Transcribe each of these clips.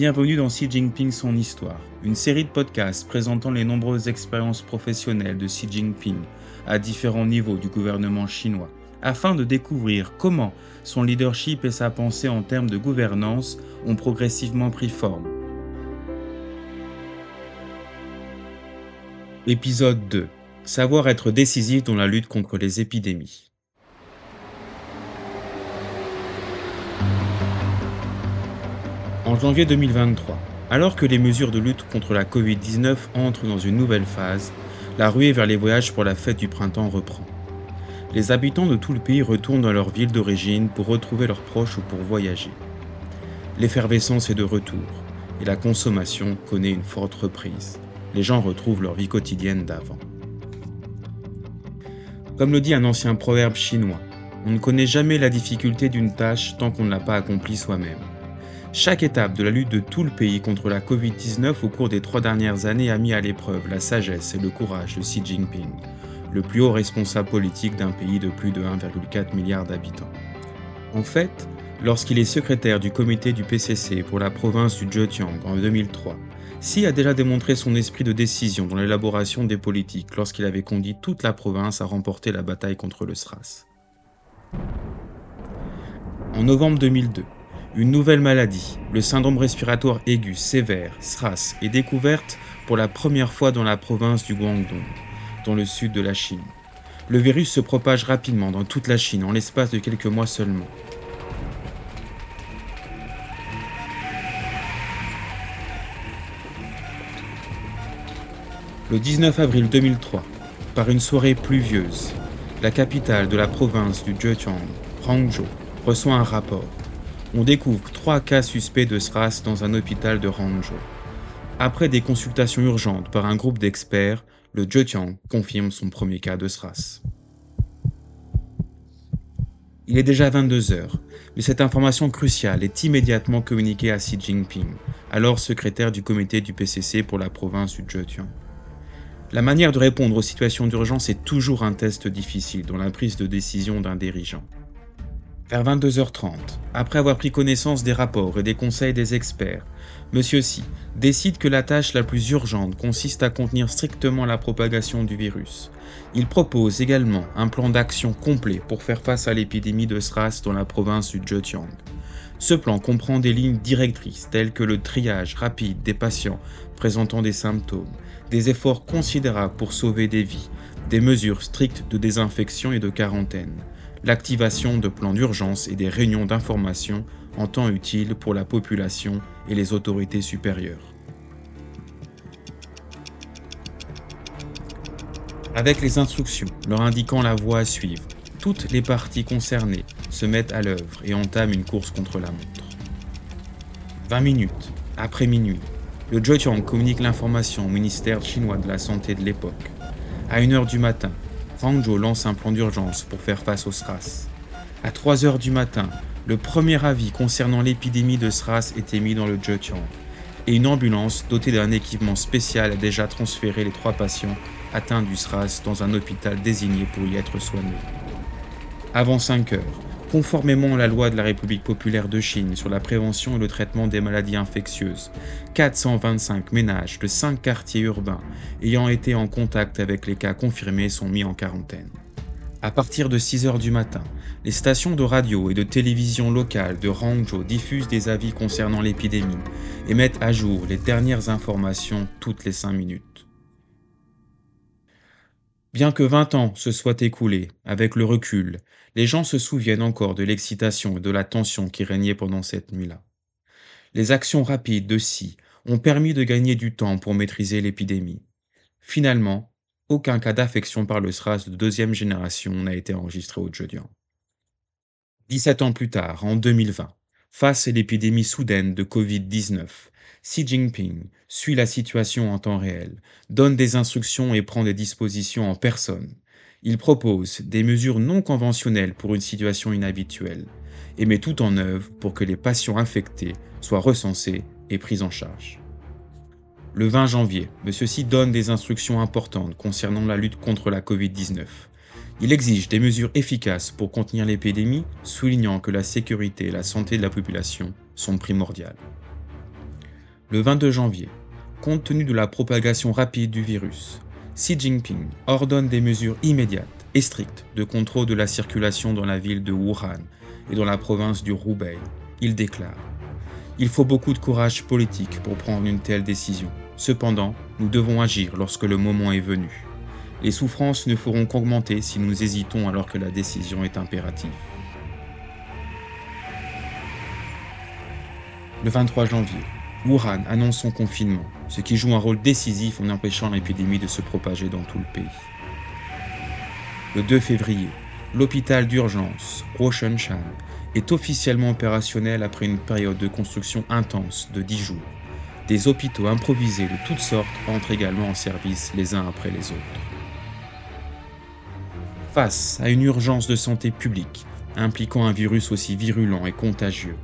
Bienvenue dans Xi Jinping son histoire, une série de podcasts présentant les nombreuses expériences professionnelles de Xi Jinping à différents niveaux du gouvernement chinois, afin de découvrir comment son leadership et sa pensée en termes de gouvernance ont progressivement pris forme. Épisode 2. Savoir être décisif dans la lutte contre les épidémies. En janvier 2023, alors que les mesures de lutte contre la Covid-19 entrent dans une nouvelle phase, la ruée vers les voyages pour la fête du printemps reprend. Les habitants de tout le pays retournent dans leur ville d'origine pour retrouver leurs proches ou pour voyager. L'effervescence est de retour et la consommation connaît une forte reprise. Les gens retrouvent leur vie quotidienne d'avant. Comme le dit un ancien proverbe chinois, on ne connaît jamais la difficulté d'une tâche tant qu'on ne l'a pas accomplie soi-même. Chaque étape de la lutte de tout le pays contre la Covid-19 au cours des trois dernières années a mis à l'épreuve la sagesse et le courage de Xi Jinping, le plus haut responsable politique d'un pays de plus de 1,4 milliard d'habitants. En fait, lorsqu'il est secrétaire du comité du PCC pour la province du Zhejiang en 2003, Xi a déjà démontré son esprit de décision dans l'élaboration des politiques lorsqu'il avait conduit toute la province à remporter la bataille contre le SRAS. En novembre 2002, une nouvelle maladie, le syndrome respiratoire aigu sévère, SRAS, est découverte pour la première fois dans la province du Guangdong, dans le sud de la Chine. Le virus se propage rapidement dans toute la Chine en l'espace de quelques mois seulement. Le 19 avril 2003, par une soirée pluvieuse, la capitale de la province du Zhejiang, Hangzhou, reçoit un rapport on découvre trois cas suspects de SRAS dans un hôpital de Hangzhou. Après des consultations urgentes par un groupe d'experts, le Zhejiang confirme son premier cas de SRAS. Il est déjà 22 heures, mais cette information cruciale est immédiatement communiquée à Xi Jinping, alors secrétaire du comité du PCC pour la province du Zhejiang. La manière de répondre aux situations d'urgence est toujours un test difficile dans la prise de décision d'un dirigeant. Vers 22h30, après avoir pris connaissance des rapports et des conseils des experts, M. Si décide que la tâche la plus urgente consiste à contenir strictement la propagation du virus. Il propose également un plan d'action complet pour faire face à l'épidémie de SRAS dans la province du Zhejiang. Ce plan comprend des lignes directrices telles que le triage rapide des patients présentant des symptômes, des efforts considérables pour sauver des vies, des mesures strictes de désinfection et de quarantaine, l'activation de plans d'urgence et des réunions d'information en temps utile pour la population et les autorités supérieures. Avec les instructions leur indiquant la voie à suivre, toutes les parties concernées se mettent à l'œuvre et entament une course contre la montre. 20 minutes après minuit, le Zhejiang communique l'information au ministère chinois de la Santé de l'époque. À 1h du matin, Hangzhou lance un plan d'urgence pour faire face au SRAS. À 3 heures du matin, le premier avis concernant l'épidémie de SRAS est émis dans le Zhejiang et une ambulance dotée d'un équipement spécial a déjà transféré les trois patients atteints du SRAS dans un hôpital désigné pour y être soignés. Avant 5 heures, Conformément à la loi de la République populaire de Chine sur la prévention et le traitement des maladies infectieuses, 425 ménages de 5 quartiers urbains ayant été en contact avec les cas confirmés sont mis en quarantaine. À partir de 6 heures du matin, les stations de radio et de télévision locales de Hangzhou diffusent des avis concernant l'épidémie et mettent à jour les dernières informations toutes les 5 minutes. Bien que 20 ans se soient écoulés, avec le recul, les gens se souviennent encore de l'excitation et de la tension qui régnait pendant cette nuit-là. Les actions rapides de Si ont permis de gagner du temps pour maîtriser l'épidémie. Finalement, aucun cas d'affection par le SRAS de deuxième génération n'a été enregistré au Zhejiang. 17 ans plus tard, en 2020, face à l'épidémie soudaine de Covid-19, Xi Jinping suit la situation en temps réel, donne des instructions et prend des dispositions en personne. Il propose des mesures non conventionnelles pour une situation inhabituelle et met tout en œuvre pour que les patients infectés soient recensés et pris en charge. Le 20 janvier, M. Xi donne des instructions importantes concernant la lutte contre la Covid-19. Il exige des mesures efficaces pour contenir l'épidémie, soulignant que la sécurité et la santé de la population sont primordiales. Le 22 janvier, compte tenu de la propagation rapide du virus, Xi Jinping ordonne des mesures immédiates et strictes de contrôle de la circulation dans la ville de Wuhan et dans la province du Hubei. Il déclare Il faut beaucoup de courage politique pour prendre une telle décision. Cependant, nous devons agir lorsque le moment est venu. Les souffrances ne feront qu'augmenter si nous hésitons alors que la décision est impérative. Le 23 janvier, Wuhan annonce son confinement, ce qui joue un rôle décisif en empêchant l'épidémie de se propager dans tout le pays. Le 2 février, l'hôpital d'urgence Roshanshan est officiellement opérationnel après une période de construction intense de 10 jours. Des hôpitaux improvisés de toutes sortes entrent également en service les uns après les autres. Face à une urgence de santé publique impliquant un virus aussi virulent et contagieux,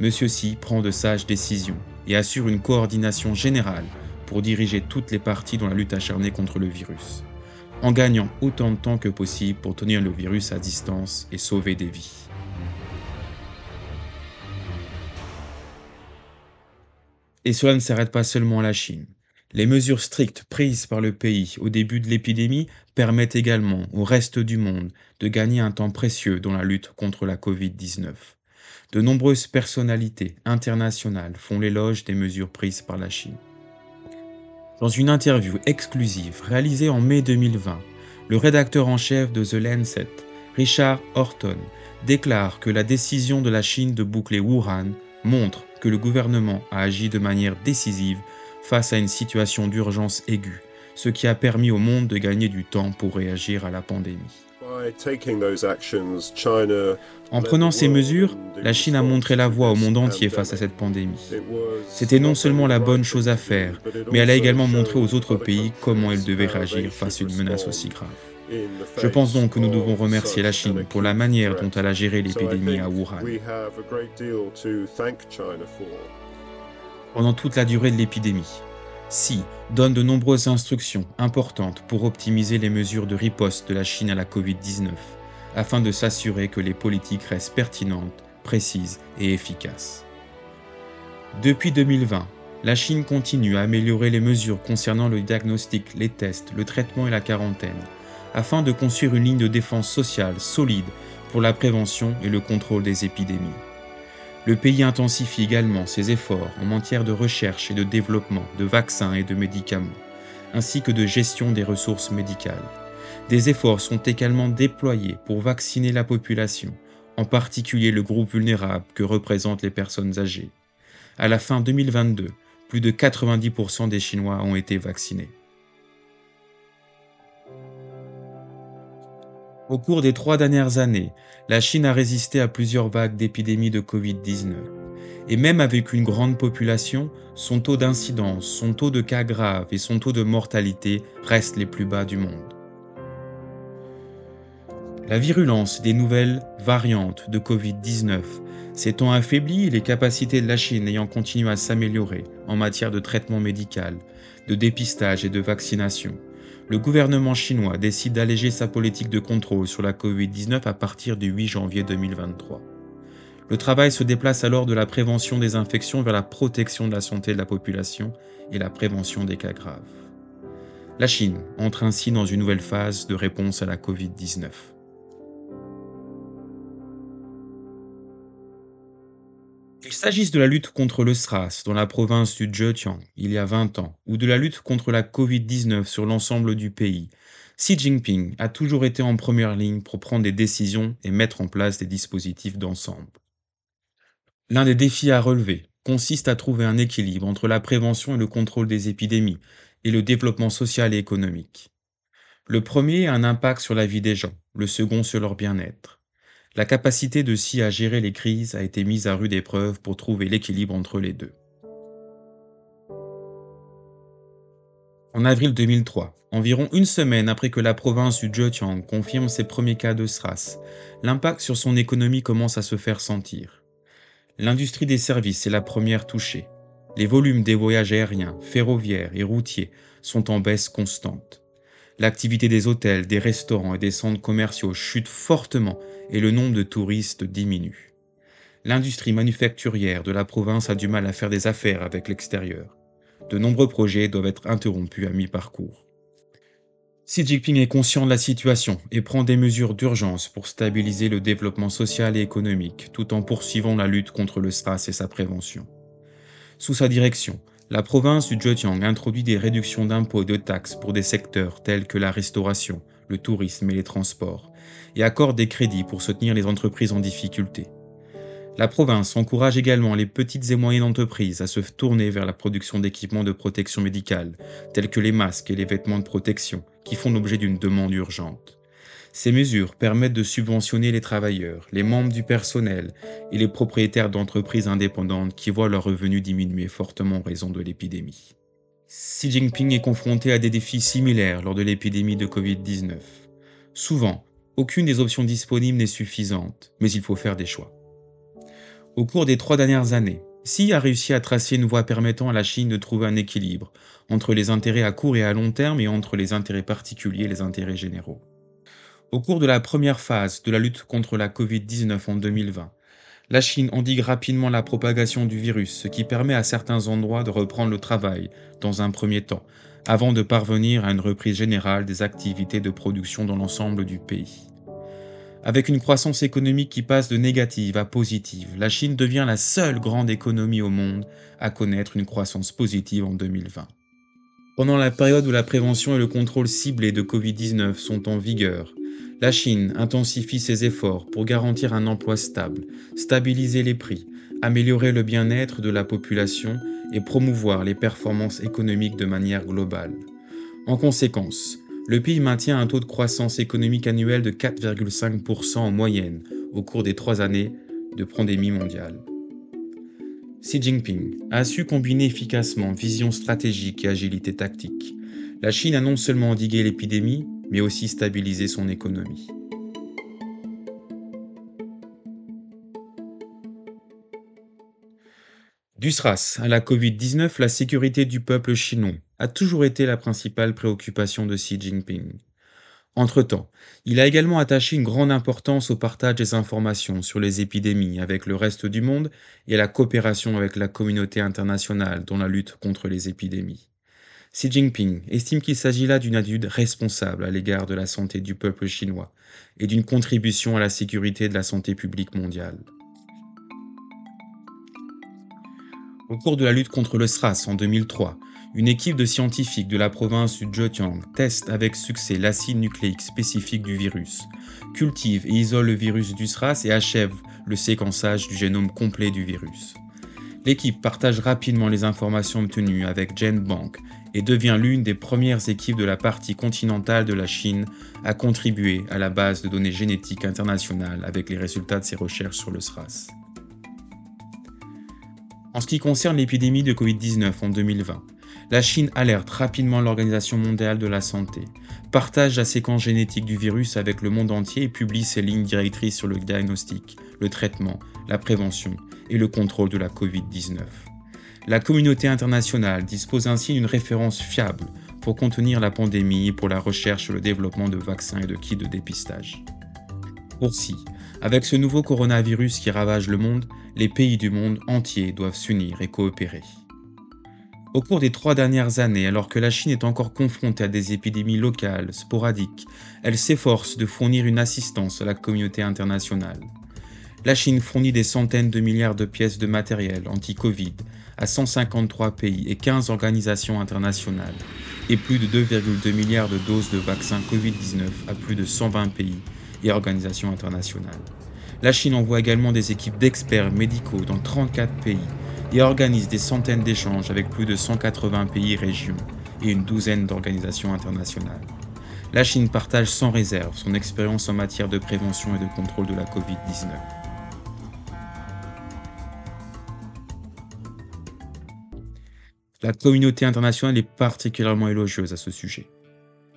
M. Xi prend de sages décisions et assure une coordination générale pour diriger toutes les parties dans la lutte acharnée contre le virus, en gagnant autant de temps que possible pour tenir le virus à distance et sauver des vies. Et cela ne s'arrête pas seulement à la Chine. Les mesures strictes prises par le pays au début de l'épidémie permettent également au reste du monde de gagner un temps précieux dans la lutte contre la Covid-19. De nombreuses personnalités internationales font l'éloge des mesures prises par la Chine. Dans une interview exclusive réalisée en mai 2020, le rédacteur en chef de The Lancet, Richard Horton, déclare que la décision de la Chine de boucler Wuhan montre que le gouvernement a agi de manière décisive face à une situation d'urgence aiguë, ce qui a permis au monde de gagner du temps pour réagir à la pandémie. En prenant ces mesures, la Chine a montré la voie au monde entier face à cette pandémie. C'était non seulement la bonne chose à faire, mais elle a également montré aux autres pays comment ils devaient réagir face à une menace aussi grave. Je pense donc que nous devons remercier la Chine pour la manière dont elle a géré l'épidémie à Wuhan. Pendant toute la durée de l'épidémie, Xi donne de nombreuses instructions importantes pour optimiser les mesures de riposte de la Chine à la Covid-19, afin de s'assurer que les politiques restent pertinentes, précises et efficaces. Depuis 2020, la Chine continue à améliorer les mesures concernant le diagnostic, les tests, le traitement et la quarantaine, afin de construire une ligne de défense sociale solide pour la prévention et le contrôle des épidémies. Le pays intensifie également ses efforts en matière de recherche et de développement de vaccins et de médicaments, ainsi que de gestion des ressources médicales. Des efforts sont également déployés pour vacciner la population, en particulier le groupe vulnérable que représentent les personnes âgées. À la fin 2022, plus de 90% des Chinois ont été vaccinés. Au cours des trois dernières années, la Chine a résisté à plusieurs vagues d'épidémies de Covid-19. Et même avec une grande population, son taux d'incidence, son taux de cas graves et son taux de mortalité restent les plus bas du monde. La virulence des nouvelles variantes de Covid-19 s'étant affaiblie, les capacités de la Chine ayant continué à s'améliorer en matière de traitement médical, de dépistage et de vaccination, le gouvernement chinois décide d'alléger sa politique de contrôle sur la Covid-19 à partir du 8 janvier 2023. Le travail se déplace alors de la prévention des infections vers la protection de la santé de la population et la prévention des cas graves. La Chine entre ainsi dans une nouvelle phase de réponse à la Covid-19. Qu'il s'agisse de la lutte contre le SRAS dans la province du Zhejiang il y a 20 ans, ou de la lutte contre la Covid-19 sur l'ensemble du pays, Xi Jinping a toujours été en première ligne pour prendre des décisions et mettre en place des dispositifs d'ensemble. L'un des défis à relever consiste à trouver un équilibre entre la prévention et le contrôle des épidémies et le développement social et économique. Le premier a un impact sur la vie des gens, le second sur leur bien-être. La capacité de Xi à gérer les crises a été mise à rude épreuve pour trouver l'équilibre entre les deux. En avril 2003, environ une semaine après que la province du Zhejiang confirme ses premiers cas de SRAS, l'impact sur son économie commence à se faire sentir. L'industrie des services est la première touchée. Les volumes des voyages aériens, ferroviaires et routiers sont en baisse constante. L'activité des hôtels, des restaurants et des centres commerciaux chute fortement et le nombre de touristes diminue. l'industrie manufacturière de la province a du mal à faire des affaires avec l'extérieur. De nombreux projets doivent être interrompus à mi-parcours. Xi Jinping est conscient de la situation et prend des mesures d'urgence pour stabiliser le développement social et économique tout en poursuivant la lutte contre le SRAS et sa prévention. Sous sa direction, la province du Zhejiang introduit des réductions d'impôts et de taxes pour des secteurs tels que la restauration, le tourisme et les transports, et accorde des crédits pour soutenir les entreprises en difficulté. La province encourage également les petites et moyennes entreprises à se tourner vers la production d'équipements de protection médicale, tels que les masques et les vêtements de protection, qui font l'objet d'une demande urgente. Ces mesures permettent de subventionner les travailleurs, les membres du personnel et les propriétaires d'entreprises indépendantes qui voient leurs revenus diminuer fortement en raison de l'épidémie. Xi Jinping est confronté à des défis similaires lors de l'épidémie de Covid-19. Souvent, aucune des options disponibles n'est suffisante, mais il faut faire des choix. Au cours des trois dernières années, Xi a réussi à tracer une voie permettant à la Chine de trouver un équilibre entre les intérêts à court et à long terme et entre les intérêts particuliers et les intérêts généraux. Au cours de la première phase de la lutte contre la Covid-19 en 2020, la Chine endigue rapidement la propagation du virus, ce qui permet à certains endroits de reprendre le travail dans un premier temps, avant de parvenir à une reprise générale des activités de production dans l'ensemble du pays. Avec une croissance économique qui passe de négative à positive, la Chine devient la seule grande économie au monde à connaître une croissance positive en 2020. Pendant la période où la prévention et le contrôle ciblé de Covid-19 sont en vigueur, la Chine intensifie ses efforts pour garantir un emploi stable, stabiliser les prix, améliorer le bien-être de la population et promouvoir les performances économiques de manière globale. En conséquence, le pays maintient un taux de croissance économique annuel de 4,5% en moyenne au cours des trois années de pandémie mondiale. Xi Jinping a su combiner efficacement vision stratégique et agilité tactique. La Chine a non seulement endigué l'épidémie, mais aussi stabilisé son économie. Du SRAS à la Covid-19, la sécurité du peuple chinois a toujours été la principale préoccupation de Xi Jinping. Entre-temps, il a également attaché une grande importance au partage des informations sur les épidémies avec le reste du monde et à la coopération avec la communauté internationale dans la lutte contre les épidémies. Xi Jinping estime qu'il s'agit là d'une attitude responsable à l'égard de la santé du peuple chinois et d'une contribution à la sécurité de la santé publique mondiale. Au cours de la lutte contre le SRAS en 2003, une équipe de scientifiques de la province du Zhejiang teste avec succès l'acide nucléique spécifique du virus, cultive et isole le virus du SRAS et achève le séquençage du génome complet du virus. L'équipe partage rapidement les informations obtenues avec GenBank et devient l'une des premières équipes de la partie continentale de la Chine à contribuer à la base de données génétiques internationales avec les résultats de ses recherches sur le SRAS. En ce qui concerne l'épidémie de Covid-19 en 2020, la Chine alerte rapidement l'Organisation mondiale de la santé, partage la séquence génétique du virus avec le monde entier et publie ses lignes directrices sur le diagnostic, le traitement, la prévention et le contrôle de la Covid-19. La communauté internationale dispose ainsi d'une référence fiable pour contenir la pandémie pour la recherche et le développement de vaccins et de kits de dépistage. Aussi, avec ce nouveau coronavirus qui ravage le monde, les pays du monde entier doivent s'unir et coopérer. Au cours des trois dernières années, alors que la Chine est encore confrontée à des épidémies locales, sporadiques, elle s'efforce de fournir une assistance à la communauté internationale. La Chine fournit des centaines de milliards de pièces de matériel anti-Covid à 153 pays et 15 organisations internationales, et plus de 2,2 milliards de doses de vaccins Covid-19 à plus de 120 pays et organisations internationales. La Chine envoie également des équipes d'experts médicaux dans 34 pays et organise des centaines d'échanges avec plus de 180 pays et régions et une douzaine d'organisations internationales. La Chine partage sans réserve son expérience en matière de prévention et de contrôle de la Covid-19. La communauté internationale est particulièrement élogieuse à ce sujet.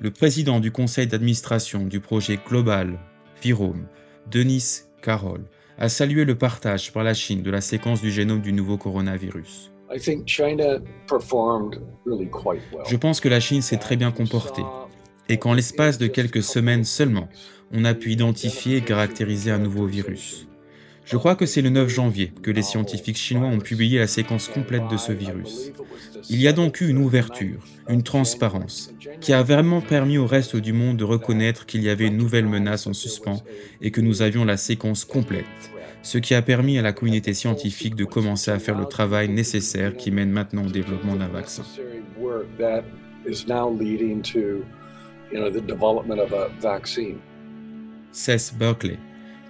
Le président du conseil d'administration du projet global Virome, Denis Carroll, a salué le partage par la Chine de la séquence du génome du nouveau coronavirus. Je pense que la Chine s'est très bien comportée et qu'en l'espace de quelques semaines seulement, on a pu identifier et caractériser un nouveau virus. Je crois que c'est le 9 janvier que les scientifiques chinois ont publié la séquence complète de ce virus. Il y a donc eu une ouverture, une transparence, qui a vraiment permis au reste du monde de reconnaître qu'il y avait une nouvelle menace en suspens et que nous avions la séquence complète, ce qui a permis à la communauté scientifique de commencer à faire le travail nécessaire qui mène maintenant au développement d'un vaccin. Seth Berkeley,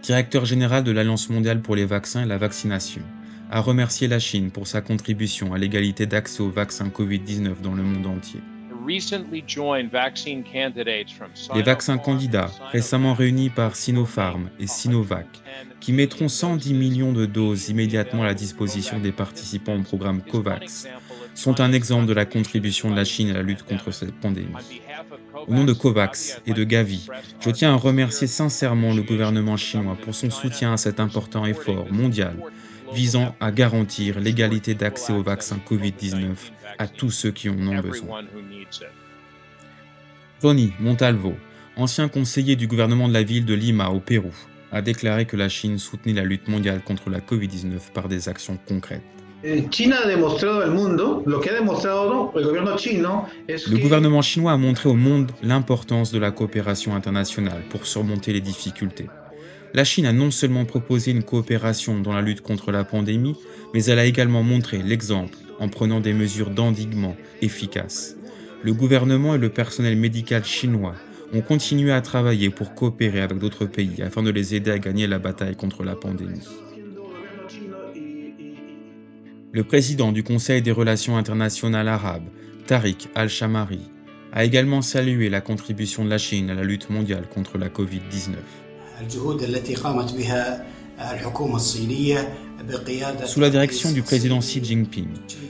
directeur général de l'Alliance mondiale pour les vaccins et la vaccination, a remercié la Chine pour sa contribution à l'égalité d'accès aux vaccins Covid-19 dans le monde entier. Les vaccins candidats, récemment réunis par Sinopharm et Sinovac, qui mettront 110 millions de doses immédiatement à la disposition des participants au programme COVAX, sont un exemple de la contribution de la Chine à la lutte contre cette pandémie. Au nom de COVAX et de Gavi, je tiens à remercier sincèrement le gouvernement chinois pour son soutien à cet important effort mondial visant à garantir l'égalité d'accès au vaccin Covid-19 à tous ceux qui en ont besoin. Tony Montalvo, ancien conseiller du gouvernement de la ville de Lima au Pérou, a déclaré que la Chine soutenait la lutte mondiale contre la Covid-19 par des actions concrètes. Le gouvernement chinois a montré au monde l'importance de la coopération internationale pour surmonter les difficultés. La Chine a non seulement proposé une coopération dans la lutte contre la pandémie, mais elle a également montré l'exemple en prenant des mesures d'endiguement efficaces. Le gouvernement et le personnel médical chinois ont continué à travailler pour coopérer avec d'autres pays afin de les aider à gagner la bataille contre la pandémie. Le président du Conseil des relations internationales arabes, Tariq al-Shamari, a également salué la contribution de la Chine à la lutte mondiale contre la Covid-19. Sous la direction du président Xi Jinping,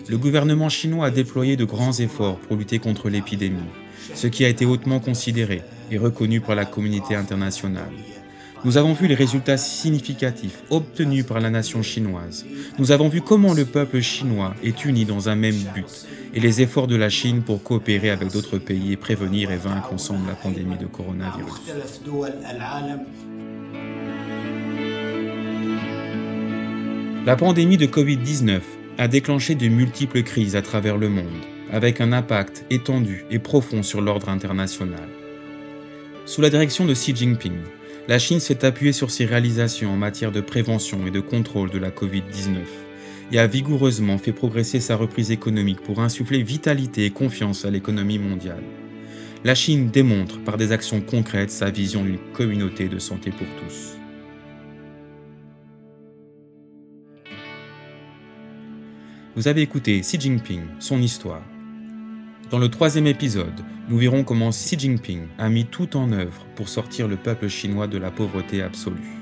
le gouvernement chinois a déployé de grands efforts pour lutter contre l'épidémie, ce qui a été hautement considéré et reconnu par la communauté internationale. Nous avons vu les résultats significatifs obtenus par la nation chinoise. Nous avons vu comment le peuple chinois est uni dans un même but et les efforts de la Chine pour coopérer avec d'autres pays et prévenir et vaincre ensemble la pandémie de coronavirus. La pandémie de Covid-19 a déclenché de multiples crises à travers le monde, avec un impact étendu et profond sur l'ordre international. Sous la direction de Xi Jinping, la Chine s'est appuyée sur ses réalisations en matière de prévention et de contrôle de la Covid-19 et a vigoureusement fait progresser sa reprise économique pour insuffler vitalité et confiance à l'économie mondiale. La Chine démontre par des actions concrètes sa vision d'une communauté de santé pour tous. Vous avez écouté Xi Jinping, son histoire. Dans le troisième épisode, nous verrons comment Xi Jinping a mis tout en œuvre pour sortir le peuple chinois de la pauvreté absolue.